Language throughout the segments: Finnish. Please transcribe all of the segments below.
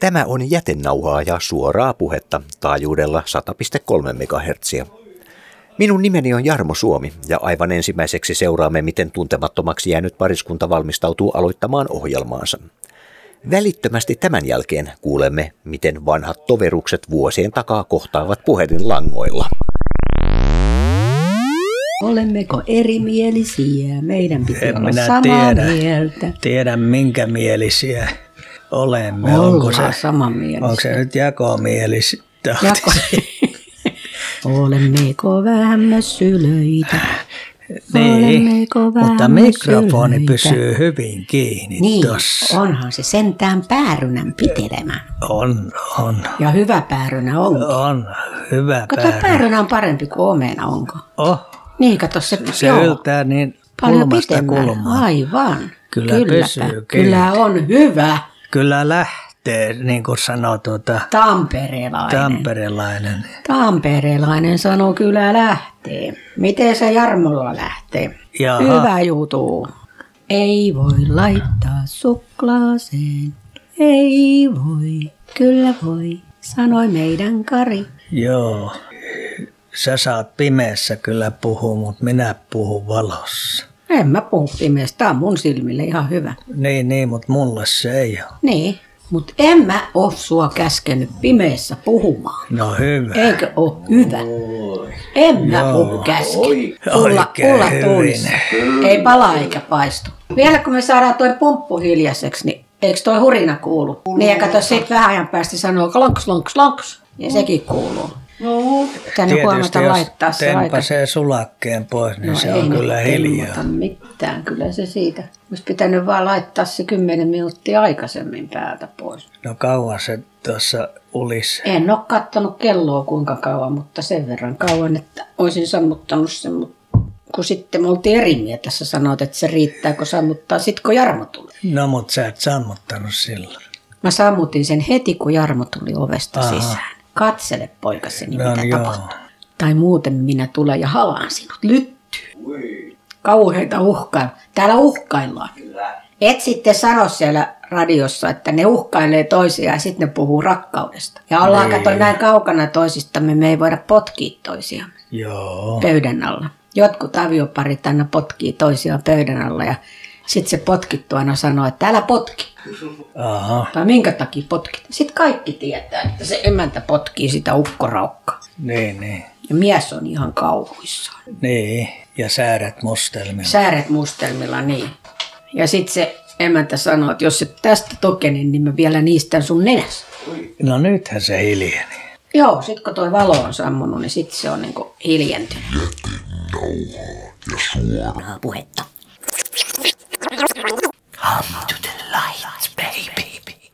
Tämä on jätenauhaa ja suoraa puhetta taajuudella 100,3 MHz. Minun nimeni on Jarmo Suomi ja aivan ensimmäiseksi seuraamme, miten tuntemattomaksi jäänyt pariskunta valmistautuu aloittamaan ohjelmaansa. Välittömästi tämän jälkeen kuulemme, miten vanhat toverukset vuosien takaa kohtaavat puhelinlangoilla. Olemmeko erimielisiä? Meidän pitää En olla minä samaa tiedä. mieltä. Tiedä minkä mielisiä olemme. Ollaan onko se, samanmielisiä. onko se nyt jakomielis? Jako... Olemmeko vähämmössylöitä? Niin, Olemmeko mutta mikrofoni vähämmössylöitä? pysyy hyvin kiinni Niin, tossa. onhan se sentään päärynän pitelemä. On, on, Ja hyvä päärynä on. on. Hyvä Kato, päärä. päärynä on parempi kuin omena, onko? Oh, Niin, kato se, se joo, yltää niin paljon kulmasta kulmaan. Aivan. Kyllä Kylläpä. pysyy kiinni. Kyllä on hyvä Kyllä lähtee, niin kuin sanoo tuota, tamperelainen. tamperelainen. Tamperelainen sanoo kyllä lähtee. Miten se Jarmolla lähtee? Jaha. Hyvä jutu. Ei voi laittaa suklaaseen. Ei voi, kyllä voi, sanoi meidän Kari. Joo, sä saat pimeässä kyllä puhua, mutta minä puhun valossa. En mä puhu pimeästä, tää on mun silmille ihan hyvä. Niin, niin, mutta mulle se ei ole. Niin, mutta en mä oo sua käskenyt pimeässä puhumaan. No hyvä. Eikö oo hyvä? En mä oo käskenyt. Tulla hyvin. tulis. Ei pala eikä paistu. Vielä kun me saadaan toi pumppu hiljaiseksi, niin eikö toi hurina kuulu? Niin ja kato sit vähän ajan päästä sanoo lonks, lonks, lonks. Ja sekin kuuluu. No, tänne huomata jos laittaa se aika. tempasee sulakkeen pois, niin No se ei on kyllä hiljaa. mitään, kyllä se siitä. Olisi pitänyt vaan laittaa se kymmenen minuuttia aikaisemmin päältä pois. No kauan se tuossa ulisi. En ole kattonut kelloa kuinka kauan, mutta sen verran kauan, että olisin sammuttanut sen. Mutta kun sitten me oltiin eri mieltä, tässä sanoit, että se riittää, kun sammuttaa, sit kun Jarmo tuli. No mut sä et sammuttanut silloin. Mä sammutin sen heti, kun Jarmo tuli ovesta Aha. sisään. Katsele poikaseni, No mitä joo. tapahtuu. Tai muuten minä tulen ja halaan sinut. Lyttyy. Kauheita uhkaa. Täällä uhkaillaan. Et sitten sano siellä radiossa, että ne uhkailee toisiaan ja sitten ne puhuu rakkaudesta. Ja ollaan Niin. kato näin kaukana toisistamme, me ei voida potkia toisiaan Joo. pöydän alla. Jotkut avioparit aina potkii toisiaan pöydän alla ja sitten se potkittu aina sanoo, että älä potki. Aha. Tai minkä takia potkit? Sitten kaikki tietää, että se emäntä potkii sitä ukkoraukkaa. Niin, niin. Ja mies on ihan kauhuissaan. Niin. Ja säädät mustelmilla. Sääret mustelmilla niin. Ja sitten se emäntä sanoo, että jos et tästä tokene, niin mä vielä niistän sun nenässä. No nythän se hiljeni. Joo, sit kun toi valo on sammunut, niin sit se on niinku hiljentynyt. puhetta.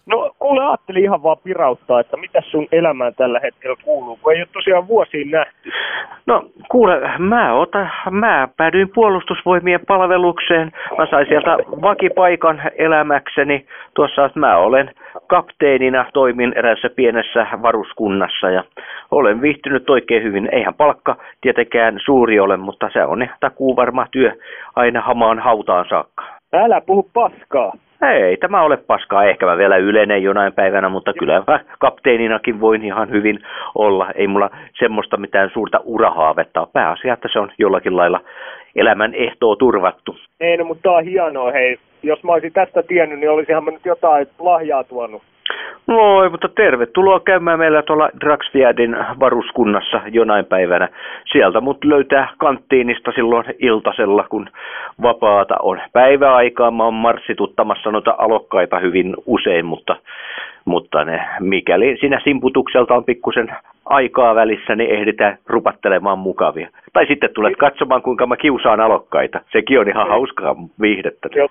No kuule, ajattelin ihan vaan pirauttaa, että mitä sun elämään tällä hetkellä kuuluu, kun ei ole tosiaan vuosiin nähty. No kuule, mä, ota, mä päädyin puolustusvoimien palvelukseen. Mä sain sieltä vakipaikan elämäkseni. Tuossa että mä olen kapteenina, toimin eräässä pienessä varuskunnassa ja olen viihtynyt oikein hyvin. Eihän palkka tietenkään suuri ole, mutta se on takuu varma työ aina hamaan hautaan saakka. Älä puhu paskaa. Ei tämä ole paskaa. Ehkä mä vielä ylenen jonain päivänä, mutta kyllä mä kapteeninakin voin ihan hyvin olla. Ei mulla semmoista mitään suurta urahaavetta ole. Pääasia, että se on jollakin lailla elämän ehtoo turvattu. Ei no, mutta tää on hienoa, hei. Jos mä olisin tästä tiennyt, niin olisinhan mä nyt jotain lahjaa tuonut. Noi, mutta tervetuloa käymään meillä tuolla Draxfiadin varuskunnassa jonain päivänä. Sieltä mut löytää kanttiinista silloin iltasella, kun vapaata on. Päiväaikaa mä oon marssituttamassa noita alokkaita hyvin usein, mutta, mutta ne, mikäli siinä simputukselta on pikkusen aikaa välissä, niin ehditään rupattelemaan mukavia. Tai sitten tulet katsomaan, kuinka mä kiusaan alokkaita. Sekin on ihan hauskaa viihdettä. Joo,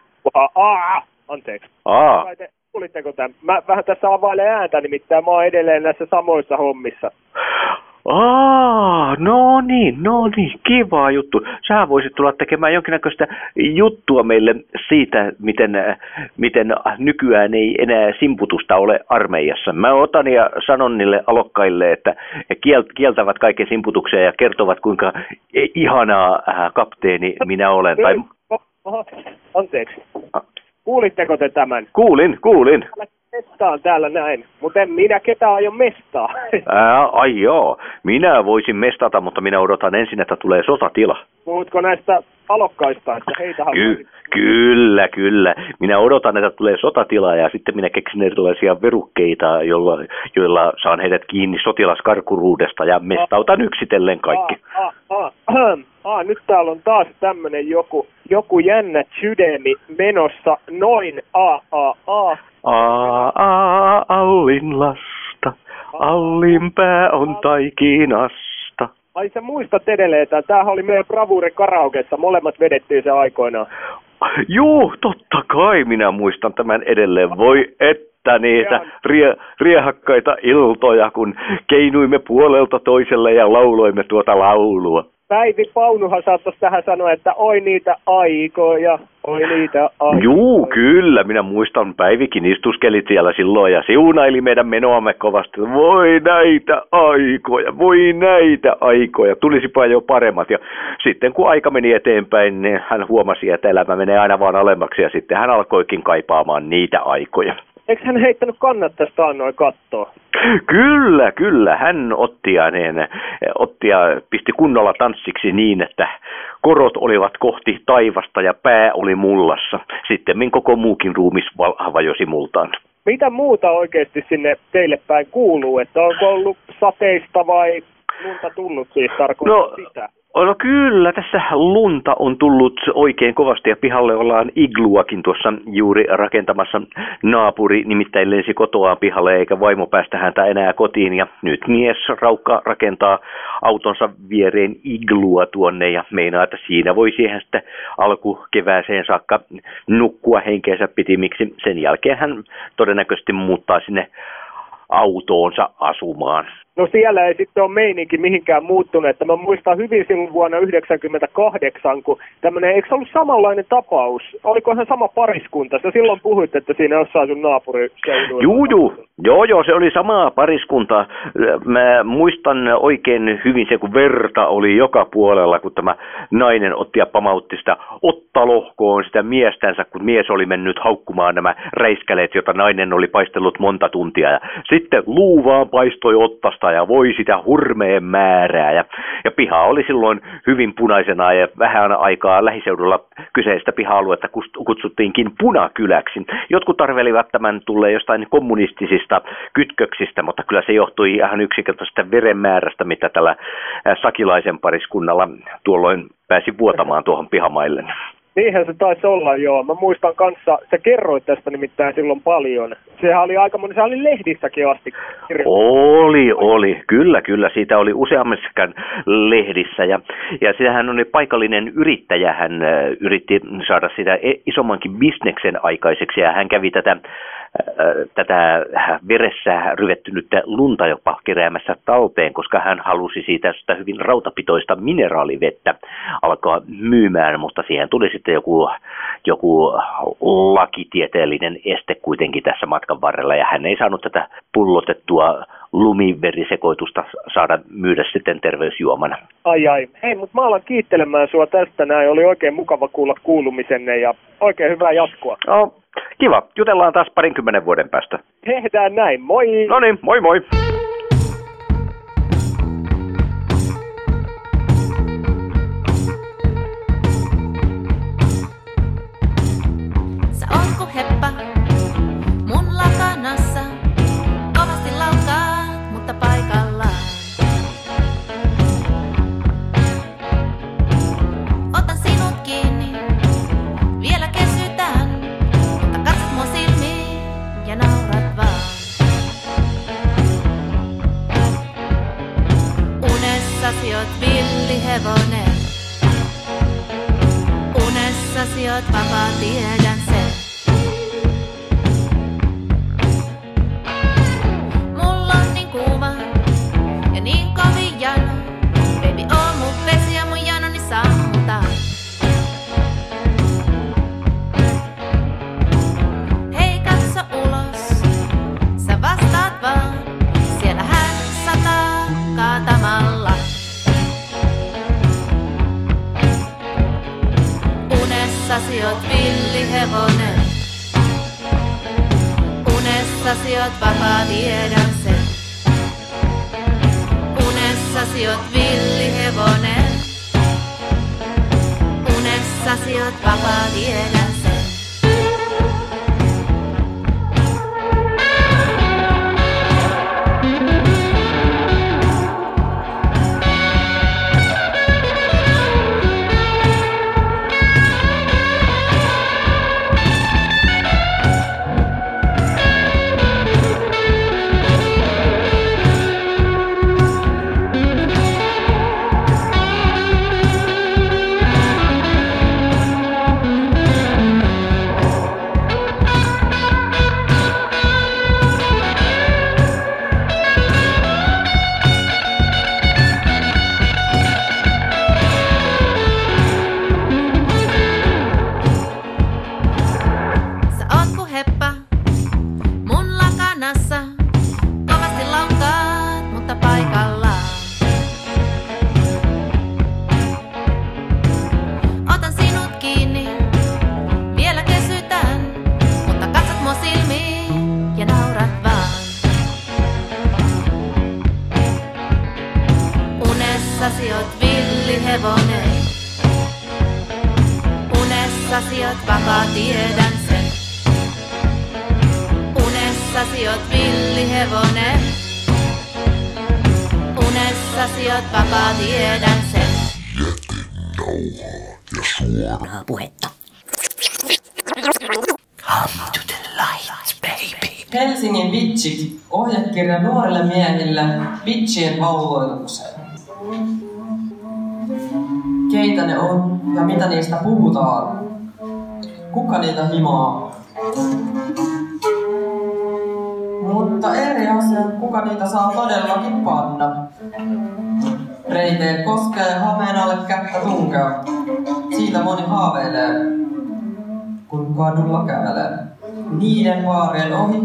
aa, anteeksi. Aa, Kuulitteko tämän? Mä vähän tässä availen ääntä, nimittäin mä oon edelleen näissä samoissa hommissa. Aa, no niin, no niin, kiva juttu. Sä voisit tulla tekemään jonkinnäköistä juttua meille siitä, miten, miten nykyään ei enää simputusta ole armeijassa. Mä otan ja sanon niille alokkaille, että kieltävät kaiken simputuksen ja kertovat, kuinka ihanaa äh, kapteeni minä olen. Tai, anteeksi. Kuulitteko te tämän? kuulin, kuulin. Mestaan täällä näin, mutta en minä ketään aio mestaa. Ää, ai joo, minä voisin mestata, mutta minä odotan ensin, että tulee sotatila. Puhutko näistä alokkaista, että heitä Ky- kyllä, kyllä. Minä odotan, että tulee sotatila ja sitten minä keksin erilaisia verukkeita, joilla, joilla saan heidät kiinni sotilaskarkuruudesta ja mestautan yksitellen kaikki. Aa, aa, aa, aa, nyt täällä on taas tämmönen joku, joku jännä sydämi menossa noin a a a. A, a, Allin lasta, Allin pää on taikinasta. Ai sä muistat edelleen, että tämähän oli meidän Bravure karaokessa, molemmat vedettiin se aikoinaan. Juu, totta kai minä muistan tämän edelleen. Voi että niitä rie, riehakkaita iltoja, kun keinuimme puolelta toiselle ja lauloimme tuota laulua. Päivi Paunuhan saattaisi tähän sanoa, että oi niitä aikoja, oi niitä aikoja. Juu, kyllä. Minä muistan, Päivikin istuskeli siellä silloin ja siunaili meidän menoamme kovasti. Voi näitä aikoja, voi näitä aikoja. Tulisipa jo paremmat. Ja sitten kun aika meni eteenpäin, niin hän huomasi, että elämä menee aina vaan alemmaksi ja sitten hän alkoikin kaipaamaan niitä aikoja. Eikö hän heittänyt kannat tästä annoin kattoa? Kyllä, kyllä. Hän otti ja, niin, otti ja pisti kunnolla tanssiksi niin, että korot olivat kohti taivasta ja pää oli mullassa. Sitten koko muukin ruumis vajosi multaan. Mitä muuta oikeasti sinne teille päin kuuluu? Että onko ollut sateista vai lunta tullut siis tarkoittaa no, sitä? No kyllä, tässä lunta on tullut oikein kovasti ja pihalle ollaan igluakin tuossa juuri rakentamassa. Naapuri nimittäin lensi kotoaan pihalle eikä vaimo päästä häntä enää kotiin ja nyt mies Raukka rakentaa autonsa viereen iglua tuonne ja meinaa, että siinä voi siihen sitten alkukevääseen saakka nukkua henkeensä pitimiksi. Sen jälkeen hän todennäköisesti muuttaa sinne autoonsa asumaan. No siellä ei sitten ole meininki mihinkään muuttunut. Että mä muistan hyvin silloin vuonna 1998, kun tämmöinen, eikö se ollut samanlainen tapaus? Olikohan sama pariskunta? Sä silloin puhuit, että siinä jossain sun naapuriseuduilla. Juu, juu. Joo, joo, se oli sama pariskunta. Mä muistan oikein hyvin se, kun verta oli joka puolella, kun tämä nainen otti ja pamautti sitä ottalohkoon sitä miestänsä, kun mies oli mennyt haukkumaan nämä räiskäleet, jota nainen oli paistellut monta tuntia. Ja sitten luu vaan paistoi ottasta ja voi sitä hurmeen määrää. Ja, ja piha oli silloin hyvin punaisena ja vähän aikaa lähiseudulla kyseistä piha-aluetta kutsuttiinkin punakyläksi. Jotkut arvelivat tämän tulee jostain kommunistisista kytköksistä, mutta kyllä se johtui ihan yksinkertaisesta verenmäärästä, mitä tällä sakilaisen pariskunnalla tuolloin pääsi vuotamaan tuohon pihamaille. Niinhän se taisi olla, joo. Mä muistan kanssa, sä kerroit tästä nimittäin silloin paljon. Sehän oli aika moni, se oli lehdissäkin asti. Oli, oli. Kyllä, kyllä. Siitä oli useammassakin lehdissä. Ja, ja sitähän oli paikallinen yrittäjä, hän yritti saada sitä e, isommankin bisneksen aikaiseksi ja hän kävi tätä tätä veressä ryvettynyttä lunta jopa keräämässä talteen, koska hän halusi siitä sitä hyvin rautapitoista mineraalivettä alkaa myymään, mutta siihen tuli sitten joku, joku lakitieteellinen este kuitenkin tässä matkan varrella, ja hän ei saanut tätä pullotettua lumiverisekoitusta saada myydä sitten terveysjuomana. Ai ai. Hei, mutta mä alan kiittelemään sua tästä näin. Oli oikein mukava kuulla kuulumisenne ja oikein hyvää jatkoa. No, kiva. Jutellaan taas parinkymmenen vuoden päästä. Tehdään näin. Moi! No niin, moi moi! Oot vapaa, tiedän oot vapaa, tiedän sen. Unessasi oot villihevonen. Unessasi oot vapaa, tiedän Oot vapaa, tiedän sen. Unessasi oot villihevonen. Unessasi oot vapaa, tiedän sen. Suoraa puhetta. Come to the light, baby. Helsingin vitsit, ohjekirja nuorille miehille vitsien vauvoitukseen. Keitä ne on ja mitä niistä puhutaan? Kuka niitä himaa? Mutta eri asia, kuka niitä saa todellakin panna. Reiteen koskea ja hameen alle kättä tunkea. Siitä moni haaveilee, kun kadulla kävelee. Niiden vaarien ohi,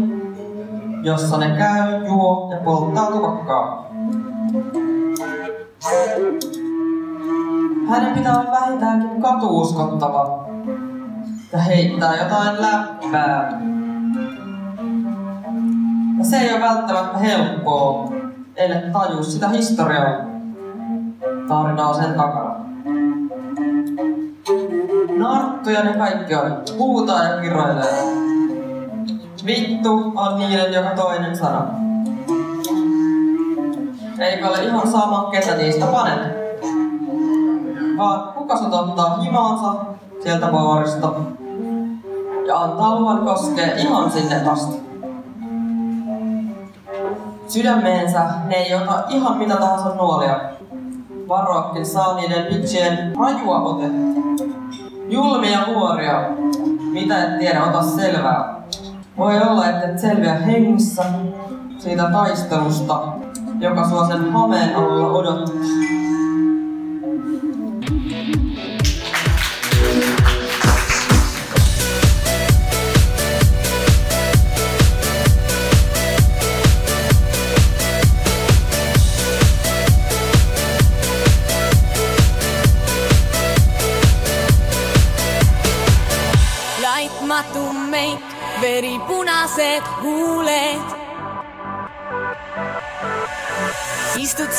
jossa ne käy, juo ja polttaa tupakkaa. Hänen pitää olla vähintäänkin katuuskottava ja heittää jotain läppää. Ja se ei ole välttämättä helppoa, ellei taju sitä historiaa tarinaa sen takana. Narttuja ne kaikki on. Huutaa ja kiroilee. Vittu on niiden joka toinen sana. Eikä ole ihan sama, ketä niistä panet. Vaan kuka sut ottaa himaansa sieltä baarista ja antaa luvan koskea ihan sinne asti. Sydämeensä ne ei ota ihan mitä tahansa nuolia. Varoakin saa niiden vitsien rajua otetta. Julmia huoria, mitä et tiedä, ota selvää. Voi olla, että et selviä hengissä siitä taistelusta, joka sua sen hameen alla odottaa.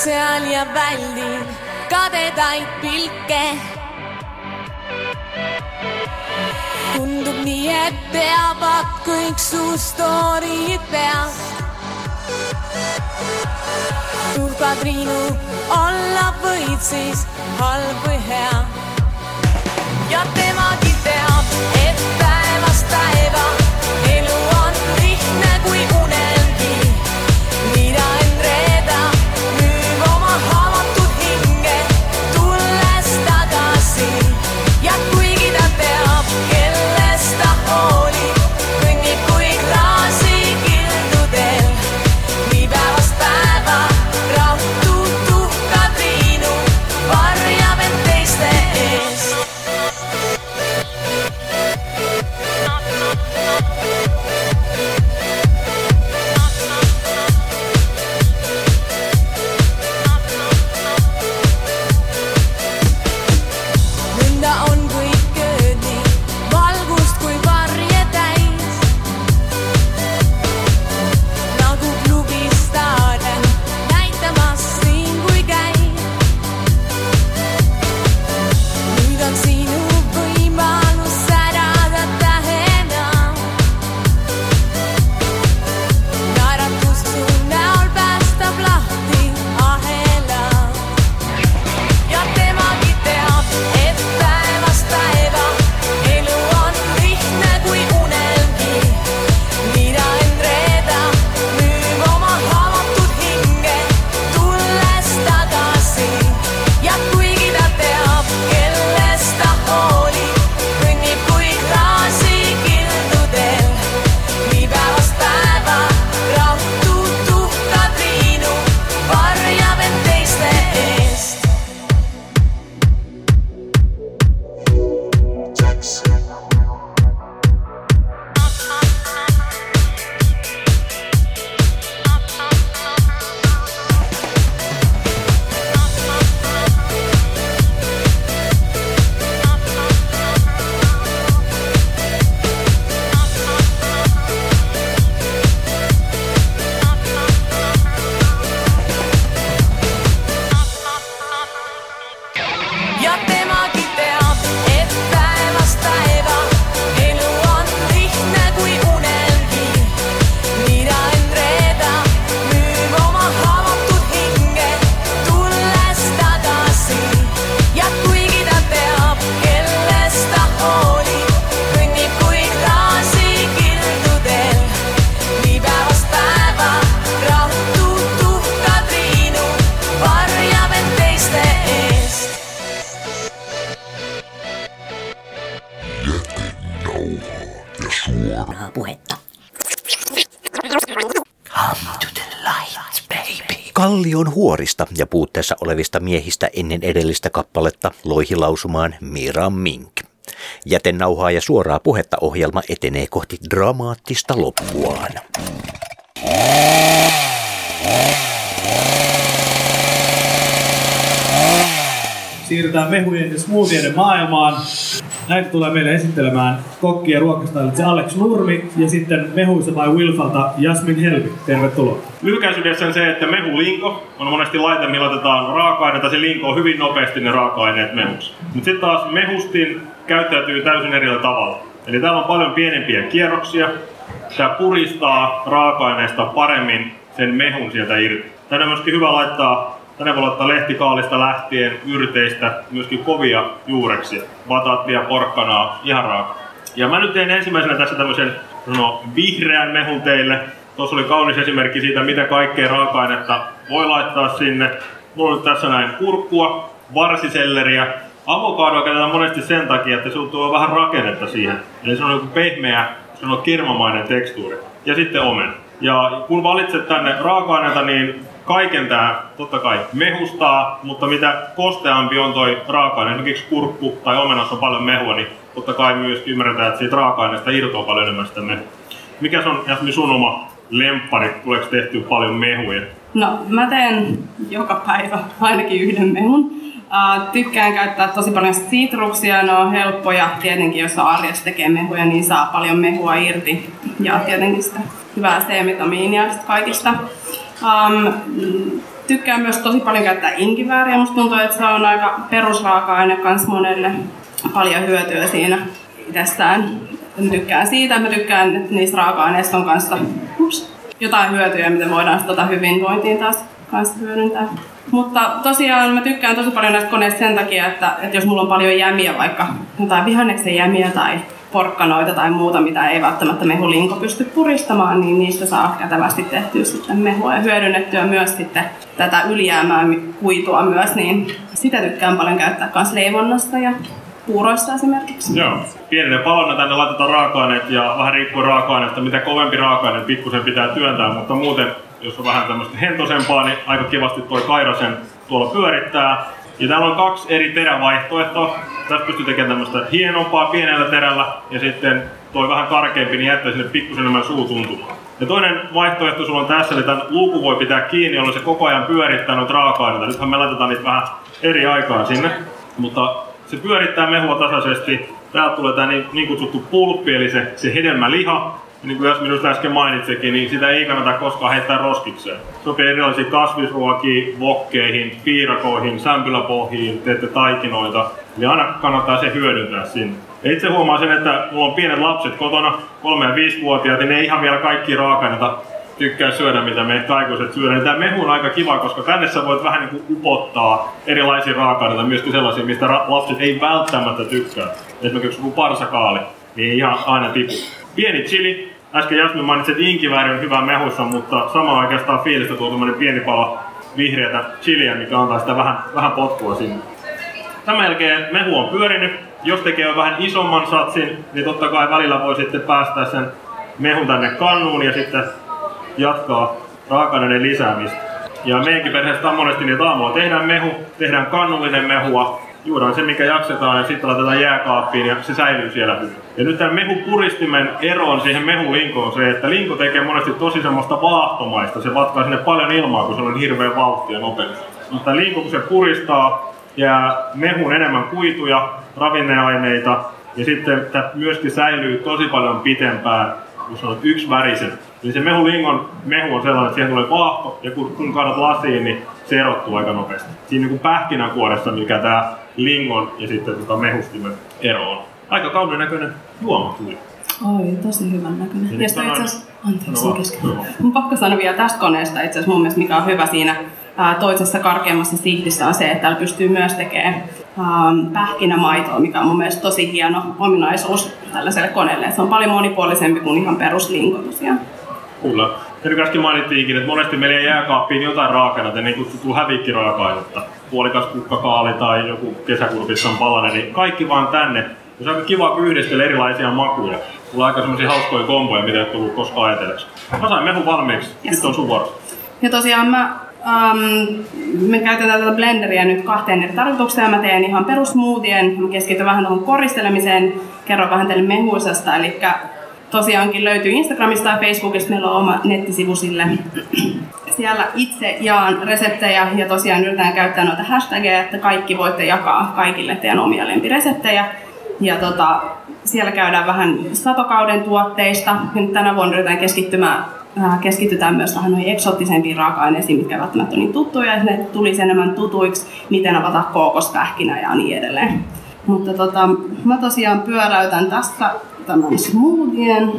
Seal ja väldin kadedaid pilke. tundub nii, et teavad kõik su story'd peas. Turbatriinu olla võid siis halb või hea ja temagi teab, et päevast päeva Kallion huorista ja puutteessa olevista miehistä ennen edellistä kappaletta loihi lausumaan Mira Mink. Jätenauhaa ja suoraa puhetta ohjelma etenee kohti dramaattista loppuaan. Siirrytään mehujen ja smoothieiden maailmaan. Näitä tulee meille esittelemään kokki ja ruokastylitse Alex Nurmi ja sitten mehuissa by Wilfalta Jasmin Helmi. Tervetuloa. Lyhykäisyydessä on se, että mehulinko on monesti laite, millä otetaan raaka-aineita. Se linko on hyvin nopeasti ne raaka-aineet mehuksi. Mutta sitten taas mehustin käyttäytyy täysin eri tavalla. Eli täällä on paljon pienempiä kierroksia. Tämä puristaa raaka-aineesta paremmin sen mehun sieltä irti. Tänne on myöskin hyvä laittaa Tänne voi laittaa lehtikaalista lähtien, yrteistä, myöskin kovia juureksia, bataattia, porkkanaa, ihan raaka. Ja mä nyt teen ensimmäisenä tässä tämmöisen no, vihreän mehun teille. Tuossa oli kaunis esimerkki siitä, mitä kaikkea raaka-ainetta voi laittaa sinne. Mulla on nyt tässä näin kurkkua, varsiselleriä. Avokadoa käytetään monesti sen takia, että se tuo vähän rakennetta siihen. Eli se on joku pehmeä, se on kermamainen tekstuuri. Ja sitten omen. Ja kun valitset tänne raaka-aineita, niin kaiken tää totta kai mehustaa, mutta mitä kosteampi on toi raaka-aine, esimerkiksi kurkku tai omenassa on paljon mehua, niin totta kai myös ymmärretään, että siitä raaka-aineesta irtoaa paljon enemmän sitä mehua. Mikä on Jasmi sun oma lemppari? Tuleeko tehty paljon mehuja? No, mä teen joka päivä ainakin yhden mehun. Uh, tykkään käyttää tosi paljon sitruksia, ne on helppoja. Tietenkin jos arjessa tekee mehuja, niin saa paljon mehua irti. Ja tietenkin sitä hyvää C-vitamiinia kaikista. Um, tykkään myös tosi paljon käyttää inkivääriä. Musta tuntuu, että se on aika perusraaka-aine kans monelle. Paljon hyötyä siinä itsestään. Mä tykkään siitä, mä tykkään, että niistä raaka-aineista on kanssa ups, jotain hyötyjä, mitä voidaan tota hyvinvointiin taas kanssa hyödyntää. Mutta tosiaan mä tykkään tosi paljon näistä koneista sen takia, että, että jos mulla on paljon jämiä, vaikka jotain vihanneksen jämiä tai porkkanoita tai muuta, mitä ei välttämättä mehulinko pysty puristamaan, niin niistä saa kätevästi tehtyä sitten mehua ja hyödynnettyä myös sitten tätä ylijäämää kuitua myös, niin sitä tykkään paljon käyttää myös leivonnasta ja puuroissa esimerkiksi. Joo. Pienenä palona tänne laitetaan raaka-aineet ja vähän riippuu raaka-aineesta, mitä kovempi raaka-aine pikkusen pitää työntää, mutta muuten jos on vähän tämmöistä hentosempaa, niin aika kivasti toi Kairasen tuolla pyörittää. Ja täällä on kaksi eri terävaihtoehtoa. Tästä pystyy tekemään tämmöistä hienompaa pienellä terällä ja sitten toi vähän karkeampi, niin jättää sinne pikkusen enemmän suutuntumaa. Ja toinen vaihtoehto sulla on tässä, eli tämän luukun voi pitää kiinni, jolloin se koko ajan pyörittää noita raaka-aineita. Nythän me laitetaan niitä vähän eri aikaan sinne, mutta se pyörittää mehua tasaisesti. Täältä tulee tämä niin, niin kutsuttu pulppi, eli se, se hedelmäliha, niin kuin jos minusta äsken mainitsikin, niin sitä ei kannata koskaan heittää roskikseen. Sopii erilaisiin kasvisruokiin, vokkeihin, piirakoihin, sämpyläpohjiin, teette taikinoita. Eli aina kannattaa se hyödyntää sinne. Ja itse huomaan sen, että mulla on pienet lapset kotona, 3- ja 5-vuotiaat, niin ne ei ihan vielä kaikki raaka tykkää syödä, mitä me aikuiset syödään. Tämä mehu on aika kiva, koska tänne sä voit vähän niin kuin upottaa erilaisia raaka-aineita, myöskin sellaisia, mistä lapset ei välttämättä tykkää. Esimerkiksi joku parsakaali, niin ei ihan aina tipu. Pieni chili. Äsken Jasmin mainitsi, että inkivääri on hyvä mehussa, mutta sama oikeastaan fiilistä tuo pieni pala vihreätä chiliä, mikä antaa sitä vähän, vähän potkua sinne. Tämän jälkeen mehu on pyörinyt. Jos tekee vähän isomman satsin, niin totta kai välillä voi sitten päästä sen mehun tänne kannuun ja sitten jatkaa raaka lisäämistä. Ja meidänkin perheessä on monesti niin, aamulla tehdään mehu, tehdään kannullinen mehua, juodaan se mikä jaksetaan ja sitten laitetaan jääkaappiin ja se säilyy siellä hyvin. Ja nyt tämän mehupuristimen ero on siihen mehulinkoon se, että linko tekee monesti tosi semmoista vaahtomaista. Se vatkaa sinne paljon ilmaa, kun se on hirveän vauhtia nopeasti. Mutta linko kun se puristaa, jää mehun enemmän kuituja, ravinneaineita ja sitten tämä myöskin säilyy tosi paljon pitempään, kun se on yksi värisen. Eli se mehulingon mehu on sellainen, että siihen tulee vaahto ja kun, kun lasiin, niin erottuu aika nopeasti. Siinä niin pähkinänkuoressa, mikä tämä lingon ja sitten tota mehustimen ero on. Aika kauniin näköinen juoma tuli. Oi, tosi hyvän näköinen. Ja, ja itse asiassa, anteeksi no, kesken. No. Mun pakko sanoa vielä tästä koneesta itse asiassa mun mielestä, mikä on hyvä siinä ää, toisessa karkeammassa sihdissä on se, että täällä pystyy myös tekemään ähm, pähkinämaitoa, mikä on mun mielestä tosi hieno ominaisuus tällaiselle koneelle. Se on paljon monipuolisempi kuin ihan peruslinko tosiaan. Kyllä. Ja äsken mainittiinkin, että monesti meillä ei jääkaappiin jotain raaka-aineita, niin kutsuttu hävikkiraaka-ainetta. Puolikas kukkakaali tai joku kesäkurpissa on palanen, niin kaikki vaan tänne. Ja se on aika kiva, kun yhdistellä erilaisia makuja. On aika semmoisia hauskoja komboja, mitä ei tullut koskaan ajatelleeksi. Mä sain mehun valmiiksi. Yes. Sitten on sun vuoro. Ja tosiaan mä, ähm, me käytetään tätä blenderia nyt kahteen eri tarkoitukseen. Mä teen ihan perusmoothien, mä keskityn vähän tuohon koristelemiseen, kerron vähän teille mehuisesta. Eli tosiaankin löytyy Instagramista ja Facebookista, meillä on oma nettisivu sille. Siellä itse jaan reseptejä ja tosiaan yritän käyttää noita hashtageja, että kaikki voitte jakaa kaikille teidän omia lempireseptejä. Ja tota, siellä käydään vähän satokauden tuotteista. Ja nyt tänä vuonna yritetään keskittymään äh, keskitytään myös vähän noihin eksoottisempiin raaka-aineisiin, mitkä välttämättä ole niin tuttuja, että ne tulisi enemmän tutuiksi, miten avata kookospähkinä ja niin edelleen. Mutta tota, mä tosiaan pyöräytän tästä tämän smoothien.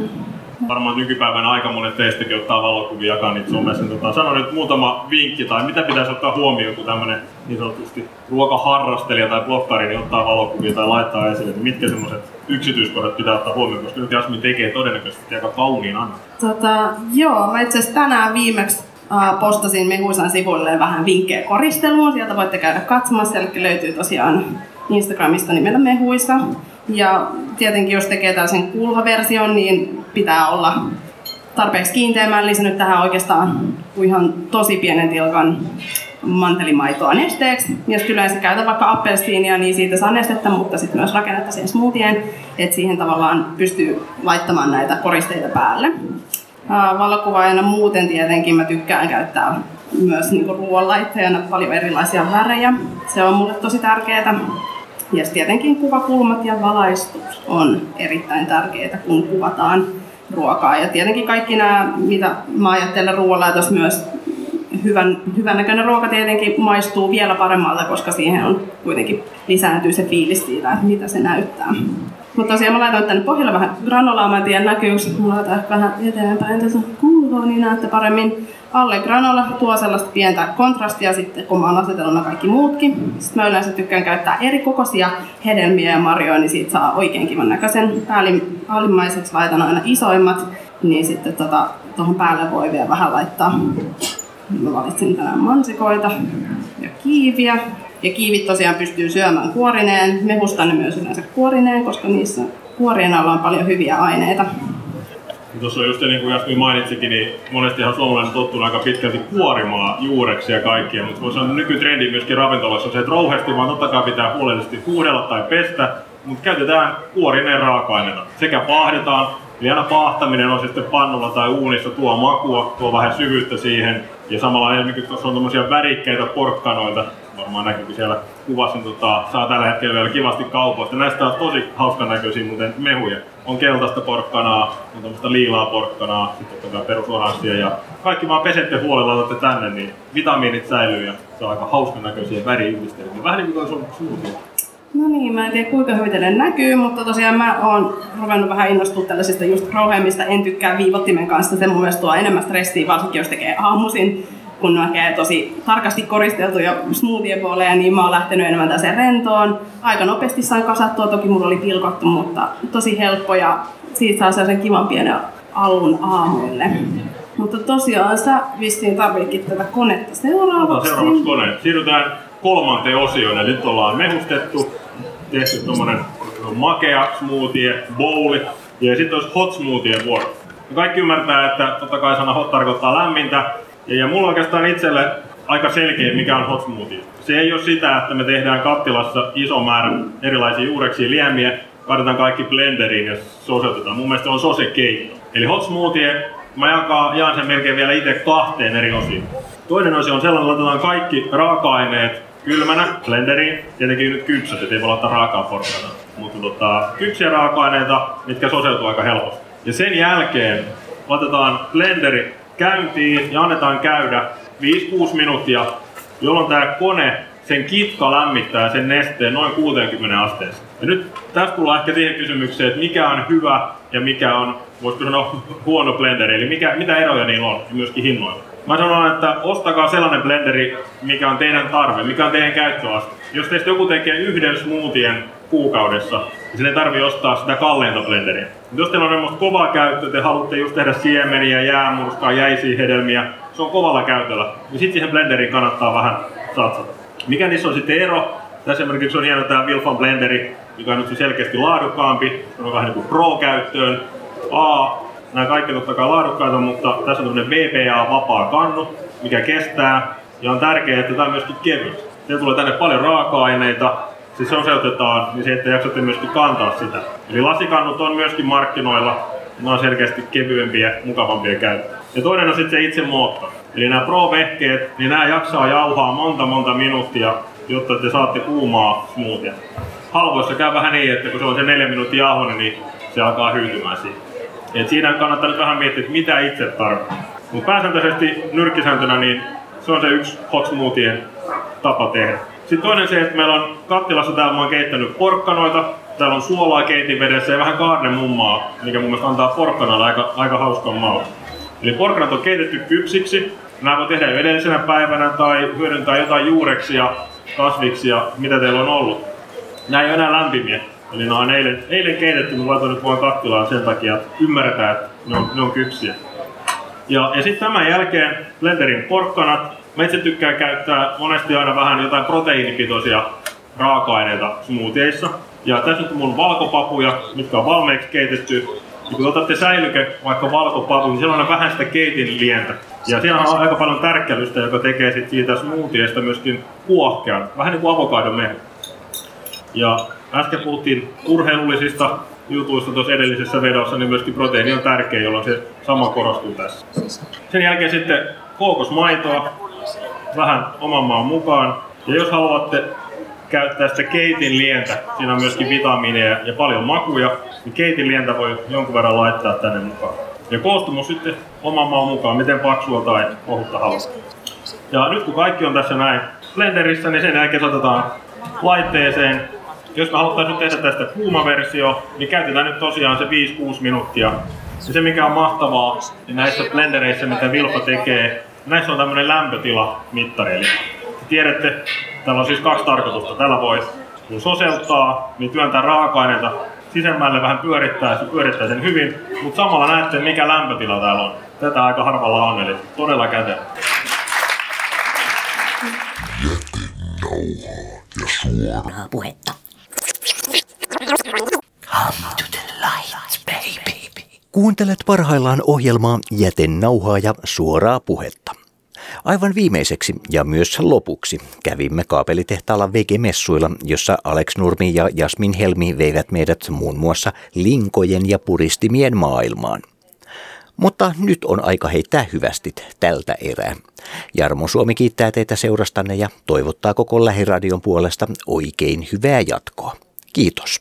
Varmaan nykypäivänä aika monet teistäkin ottaa valokuvia jakaa niitä somessa. Tota, sano nyt muutama vinkki tai mitä pitäisi ottaa huomioon, kun tämmöinen niin sanotusti ruokaharrastelija tai blokkari niin ottaa valokuvia tai laittaa esille, että mitkä semmoiset yksityiskohdat pitää ottaa huomioon, koska nyt Jasmin tekee todennäköisesti aika kauniin annan. Tota, joo, mä itse asiassa tänään viimeksi postasin Mehuisan sivuille vähän vinkkejä koristeluun. Sieltä voitte käydä katsomassa, eli löytyy tosiaan Instagramista nimellä Mehuisa. Ja tietenkin jos tekee tällaisen kulhaversion, niin pitää olla tarpeeksi kiinteämään lisännyt tähän oikeastaan ihan tosi pienen tilkan mantelimaitoa nesteeksi. Ja sitten yleensä käytän vaikka appelsiinia, niin siitä saa nestettä, mutta sitten myös rakennetta siihen smoothien, että siihen tavallaan pystyy laittamaan näitä koristeita päälle. Valokuvaajana muuten tietenkin mä tykkään käyttää myös niin ruoanlaittajana paljon erilaisia värejä. Se on mulle tosi tärkeää. Ja tietenkin kuvakulmat ja valaistus on erittäin tärkeää, kun kuvataan ruokaa. Ja tietenkin kaikki nämä, mitä mä ajattelen ruoanlaitossa myös, hyvän, hyvän näköinen ruoka tietenkin maistuu vielä paremmalta, koska siihen on kuitenkin lisääntyy se fiilis siitä, että mitä se näyttää. Mutta tosiaan mä laitan tänne pohjalle vähän granolaa, mä en tiedä näkyykö, mä laitan vähän eteenpäin tässä kuulua, niin näette paremmin. Alle granola tuo sellaista pientä kontrastia sitten, kun mä oon asetellut nämä kaikki muutkin. Sitten mä yleensä tykkään käyttää eri kokoisia hedelmiä ja marjoja, niin siitä saa oikein kivan näköisen. Päällimmäiseksi laitan aina isoimmat, niin sitten tota, tuohon päälle voi vielä vähän laittaa. Mä valitsin tänään mansikoita ja kiiviä. Ja kiivit tosiaan pystyy syömään kuorineen. Mehusta ne myös yleensä kuorineen, koska niissä kuorien alla on paljon hyviä aineita. Tuossa just niin kuin Jasmin mainitsikin, niin monestihan suomalaiset tottunut aika pitkälti kuorimaan juureksi ja kaikkia, mutta voisi sanoa nykytrendi myöskin ravintolassa on se, että rouhesti vaan totta kai pitää huolellisesti huudella tai pestä, mutta käytetään kuorineen raaka-aineita. Sekä paahdetaan, eli aina paahtaminen on sitten pannulla tai uunissa, tuo makua, tuo vähän syvyyttä siihen. Ja samalla esimerkiksi tuossa on tämmöisiä värikkeitä porkkanoita, varmaan näkyykin siellä kuvassa, niin tota, saa tällä hetkellä vielä kivasti kaupoista. Näistä on tosi hauskan näköisiä muuten mehuja. On keltaista porkkanaa, on tämmöistä liilaa porkkanaa, sitten totta kai perusolanssia ja kaikki vaan pesette huolella otatte tänne, niin vitamiinit säilyy ja se on aika hauskan näköisiä väriyhdistelmiä. Vähän niin kuin sun smoothie. No niin, mä en tiedä kuinka hyvin teille näkyy, mutta tosiaan mä oon ruvennut vähän innostua tällaisista just rouheemmista. En tykkää viivottimen kanssa, se mun mielestä tuo enemmän stressiä, varsinkin jos tekee aamuisin kun näkee tosi tarkasti koristeltuja smoothie niin mä oon lähtenyt enemmän täseen rentoon. Aika nopeasti sain kasattua, toki mulla oli pilkottu, mutta tosi helppo ja siitä saa sen kivan pienen alun aamuille. Mutta tosiaan sä vissiin tarvitkin tätä konetta seuraavaksi. seuraavaksi kone. Siirrytään kolmanteen osioon, eli nyt ollaan mehustettu, tehty tommonen makea smoothie, bowli, ja sitten olisi hot smoothie vuoro. Kaikki ymmärtää, että totta kai sana hot tarkoittaa lämmintä, ja, ja mulla on oikeastaan itselle aika selkeä, mikä on hot smoothie. Se ei ole sitä, että me tehdään kattilassa iso määrä erilaisia juureksia liemiä, kaadetaan kaikki blenderiin ja soseutetaan. Mun mielestä on sosekeitto. Eli hot smoothie, mä jakaa, jaan sen melkein vielä itse kahteen eri osiin. Toinen osio on sellainen, että laitetaan kaikki raaka-aineet kylmänä blenderiin. Tietenkin nyt kypsät, ettei voi laittaa raakaa porkkana. Mutta tota, kypsiä raaka-aineita, mitkä soseutuu aika helposti. Ja sen jälkeen laitetaan blenderi käyntiin ja annetaan käydä 5-6 minuuttia, jolloin tämä kone, sen kitka lämmittää sen nesteen noin 60 asteeseen. Ja nyt tästä tullaan ehkä siihen kysymykseen, että mikä on hyvä ja mikä on, voisiko sanoa, huono blenderi, eli mikä, mitä eroja niillä on, ja myöskin hinnoilla. Mä sanon, että ostakaa sellainen blenderi, mikä on teidän tarve, mikä on teidän käyttöaste. Jos teistä joku tekee yhden smoothien kuukaudessa, niin sen ei tarvi ostaa sitä kalleinta blenderia. Jos teillä on semmoista kovaa käyttöä, te haluatte just tehdä siemeniä, jäämurskaa, jäisiä hedelmiä, se on kovalla käytöllä, niin sitten siihen blenderiin kannattaa vähän satsata. Mikä niissä on sitten ero? Tässä esimerkiksi on hieno tämä Wilfan blenderi, joka on nyt selkeästi laadukkaampi, se on vähän niin kuin pro-käyttöön. A, nämä kaikki totta kai laadukkaita, mutta tässä on tämmöinen VPA vapaa kannu. mikä kestää. Ja on tärkeää, että tämä on myöskin kevyt. Se tulee tänne paljon raaka-aineita, se soseutetaan, niin se, että jaksatte myöskin kantaa sitä. Eli lasikannut on myöskin markkinoilla, ne on selkeästi kevyempiä, mukavampia käyttää. Ja toinen on sitten se itse moottori. Eli nämä Pro-vehkeet, niin nämä jaksaa jauhaa monta monta minuuttia, jotta te saatte kuumaa smoothia. Halvoissa käy vähän niin, että kun se on se neljä minuuttia jauhoinen, niin se alkaa hyytymään siihen. Et siinä kannattaa nyt vähän miettiä, että mitä itse tarvitsee. Mutta pääsääntöisesti nyrkkisääntönä, niin se on se yksi hot smoothien tapa tehdä. Sitten toinen se, että meillä on kattilassa täällä mä oon keittänyt porkkanoita, täällä on suolaa keitin vedessä ja vähän kaarnemummaa, mikä mun mielestä antaa porkkanalle aika, aika hauskan maun. Eli porkkanat on keitetty kypsiksi. Nämä voi tehdä edellisenä päivänä tai hyödyntää jotain juureksia, kasviksia, mitä teillä on ollut. Nämä ei ole enää lämpimiä. Eli ne on eilen, eilen keitetty, mutta laitan nyt vaan kattilaan sen takia, että ymmärretään, että ne on, ne on kypsiä. Ja, ja sitten tämän jälkeen blenderin porkkanat. Mä itse tykkään käyttää monesti aina vähän jotain proteiinipitoisia raaka-aineita smoothieissa. Ja tässä on mun valkopapuja, mitkä on valmiiksi keitetty. Ja kun otatte säilyke, vaikka valkopapu, niin siellä on vähän sitä keitin lientä. Ja siellä on aika paljon tärkkelystä, joka tekee sit siitä smoothieista myöskin kuohkean. Vähän niin kuin avokadon mehu. Ja äsken puhuttiin urheilullisista jutuista tuossa edellisessä vedossa, niin myöskin proteiini on tärkeä, jolloin se sama korostuu tässä. Sen jälkeen sitten kookosmaitoa, vähän oman maan mukaan. Ja jos haluatte käyttää sitä keitin lientä, siinä on myöskin vitamiineja ja paljon makuja, niin keitin lientä voi jonkun verran laittaa tänne mukaan. Ja koostumus sitten oman maan mukaan, miten paksua tai ohutta haluaa. Ja nyt kun kaikki on tässä näin blenderissä, niin sen jälkeen otetaan laitteeseen. Jos me haluttaisiin tehdä tästä kuuma versio, niin käytetään nyt tosiaan se 5-6 minuuttia. Ja se mikä on mahtavaa, niin näissä blendereissä mitä Vilfa tekee, näissä on tämmöinen lämpötilamittari. Eli tiedätte, täällä on siis kaksi tarkoitusta. Tällä voi kun soseuttaa, niin työntää raaka-aineita sisemmälle vähän pyörittää, se pyörittää sen hyvin, mutta samalla näette mikä lämpötila täällä on. Tätä aika harvalla on, eli todella kätevä. Nauhaa ja suoraa puhetta. Come to the light, baby. Kuuntelet parhaillaan ohjelmaa Jätenauhaa ja suoraa puhetta. Aivan viimeiseksi ja myös lopuksi kävimme kaapelitehtaalla vegemessuilla, jossa Alex Nurmi ja Jasmin Helmi veivät meidät muun muassa linkojen ja puristimien maailmaan. Mutta nyt on aika heittää hyvästit tältä erää. Jarmo Suomi kiittää teitä seurastanne ja toivottaa koko Lähiradion puolesta oikein hyvää jatkoa. Kiitos.